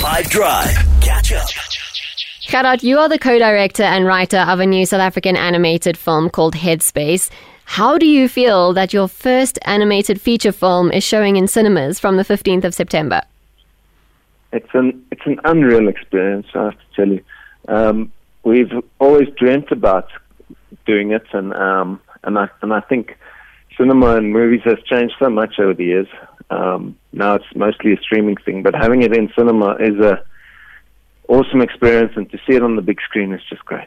5 Drive. Catch up. Gerhard, you are the co-director and writer of a new South African animated film called Headspace. How do you feel that your first animated feature film is showing in cinemas from the 15th of September? It's an it's an unreal experience. I have to tell you. Um, we've always dreamt about doing it, and um, and I and I think cinema and movies has changed so much over the years. Um, now it's mostly a streaming thing, but having it in cinema is a awesome experience, and to see it on the big screen is just great.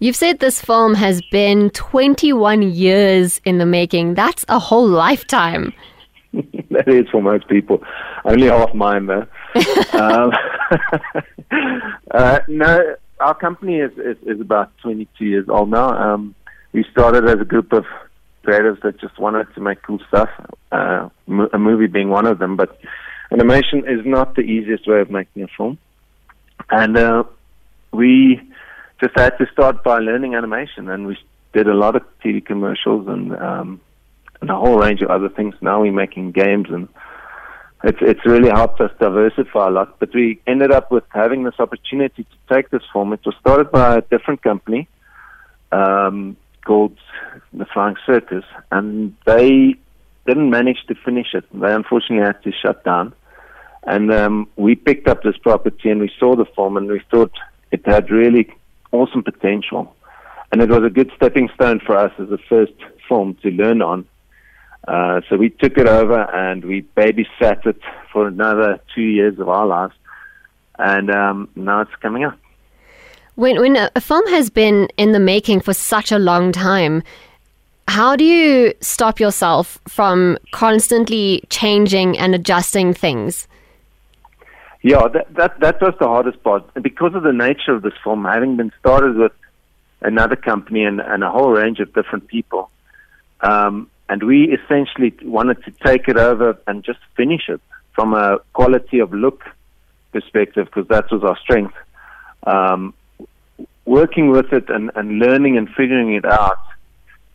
You've said this film has been 21 years in the making. That's a whole lifetime. that is for most people. Only half mine, though. um, uh, no, our company is, is, is, about 22 years old now. Um, we started as a group of creatives that just wanted to make cool stuff, uh, a movie being one of them. But animation is not the easiest way of making a film. And uh, we just had to start by learning animation, and we did a lot of TV commercials and um, and a whole range of other things. Now we're making games, and it's it's really helped us diversify a lot. But we ended up with having this opportunity to take this form. It was started by a different company um, called the Flying Circus, and they didn't manage to finish it. They unfortunately had to shut down. And um, we picked up this property and we saw the farm and we thought it had really awesome potential. And it was a good stepping stone for us as a first farm to learn on. Uh, so we took it over and we babysat it for another two years of our lives. And um, now it's coming up. When, when a film has been in the making for such a long time, how do you stop yourself from constantly changing and adjusting things? Yeah, that, that that was the hardest part. Because of the nature of this film, having been started with another company and, and a whole range of different people, um, and we essentially wanted to take it over and just finish it from a quality of look perspective, because that was our strength. Um, working with it and, and learning and figuring it out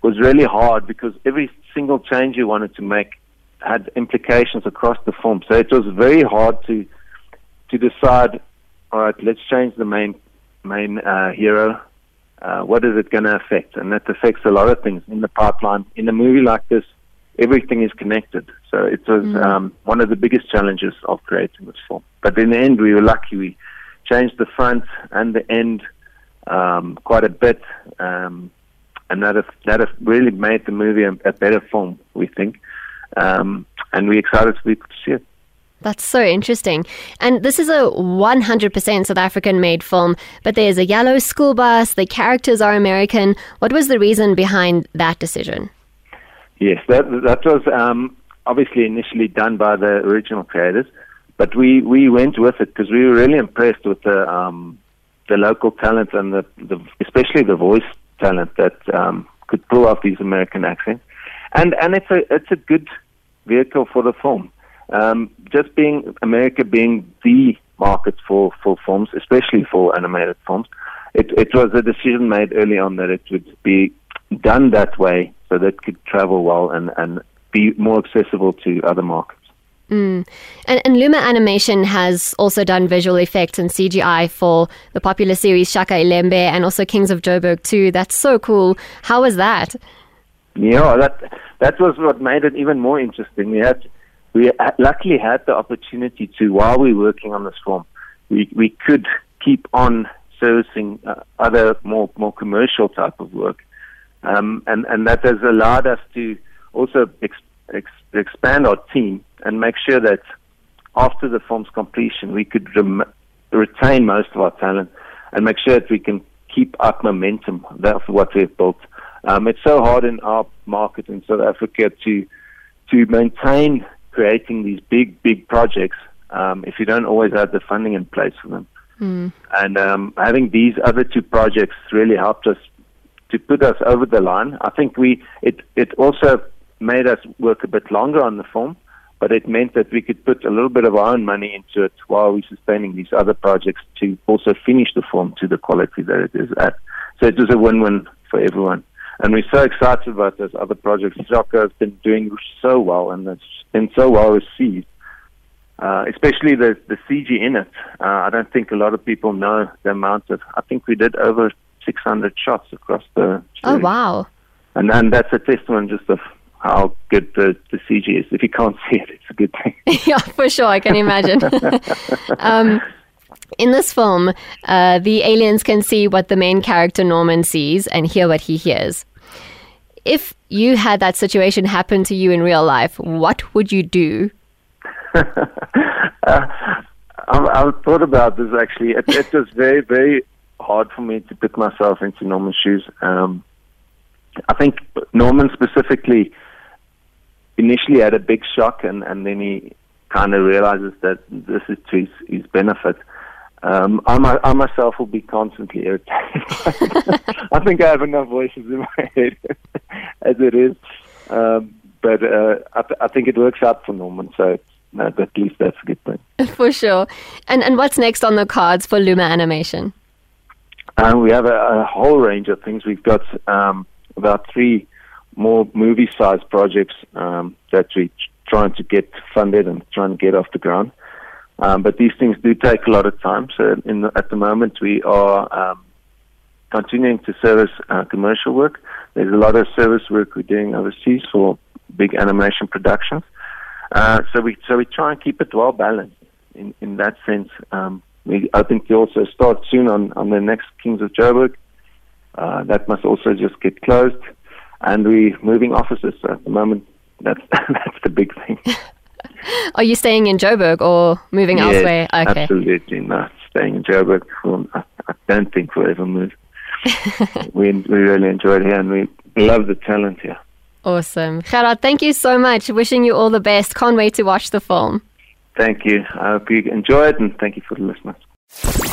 was really hard because every single change you wanted to make had implications across the film. So it was very hard to to decide, all right, let's change the main main uh, hero. Uh, what is it going to affect? And that affects a lot of things in the pipeline. In a movie like this, everything is connected. So it was mm. um, one of the biggest challenges of creating this film. But in the end, we were lucky. We changed the front and the end um, quite a bit, um, and that have, that have really made the movie a, a better film, we think. Um, and we're excited to, be, to see it. That's so interesting. And this is a 100% South African made film, but there's a yellow school bus, the characters are American. What was the reason behind that decision? Yes, that, that was um, obviously initially done by the original creators, but we, we went with it because we were really impressed with the, um, the local talent and the, the, especially the voice talent that um, could pull off these American accents. And, and it's, a, it's a good vehicle for the film. Um, just being America being the market for, for films, especially for animated films, it, it was a decision made early on that it would be done that way so that it could travel well and, and be more accessible to other markets. Mm. And, and, Luma Animation has also done visual effects and CGI for the popular series Shaka Ilembe and also Kings of Joburg too. That's so cool. How was that? Yeah, that that was what made it even more interesting. We had we luckily had the opportunity to, while we were working on this film, we, we could keep on servicing uh, other more, more commercial type of work. Um, and, and that has allowed us to also ex, expand our team and make sure that after the film's completion, we could rem- retain most of our talent and make sure that we can keep up momentum. That's what we've built. Um, it's so hard in our market in South Africa to to maintain creating these big, big projects um, if you don't always have the funding in place for them. Mm. And um, having these other two projects really helped us to put us over the line. I think we it it also made us work a bit longer on the film, but it meant that we could put a little bit of our own money into it while we're sustaining these other projects to also finish the film to the quality that it is at. So it was a win-win for everyone and we're so excited about those other projects. Shaka has been doing so well, and it's been so well received. uh, especially the the CG in it. Uh, I don't think a lot of people know the amount of. I think we did over 600 shots across the. Oh wow! And then that's a testament just of how good the, the CG is. If you can't see it, it's a good thing. yeah, for sure. I can imagine. um, in this film, uh, the aliens can see what the main character Norman sees and hear what he hears. If you had that situation happen to you in real life, what would you do? uh, I, I've thought about this actually. It, it was very, very hard for me to put myself into Norman's shoes. Um, I think Norman specifically initially had a big shock, and, and then he kind of realizes that this is to his, his benefit. Um, I, my, I myself will be constantly irritated. I think I have enough voices in my head as it is, um, but uh, I, th- I think it works out for Norman. So uh, at least that's a good thing. For sure. And and what's next on the cards for Luma Animation? Um, we have a, a, whole range of things. We've got um, about three more movie-sized projects um, that we're trying to get funded and trying to get off the ground. Um, but these things do take a lot of time. So the, at the moment, we are um, continuing to service uh, commercial work. There's a lot of service work we're doing overseas for big animation productions. Uh, so we so we try and keep it well balanced in in that sense. Um, we I think we also start soon on on the next Kings of Joburg. Uh, that must also just get closed, and we're moving offices. So at the moment, that's that's the big thing. Are you staying in Joburg or moving yeah, elsewhere? Okay. Absolutely not. Staying in Joburg. I, I don't think we'll ever move. we we really enjoy it here, and we love the talent here. Awesome. Gerhard, thank you so much. Wishing you all the best. Can't wait to watch the film. Thank you. I hope you enjoy it, and thank you for the listeners.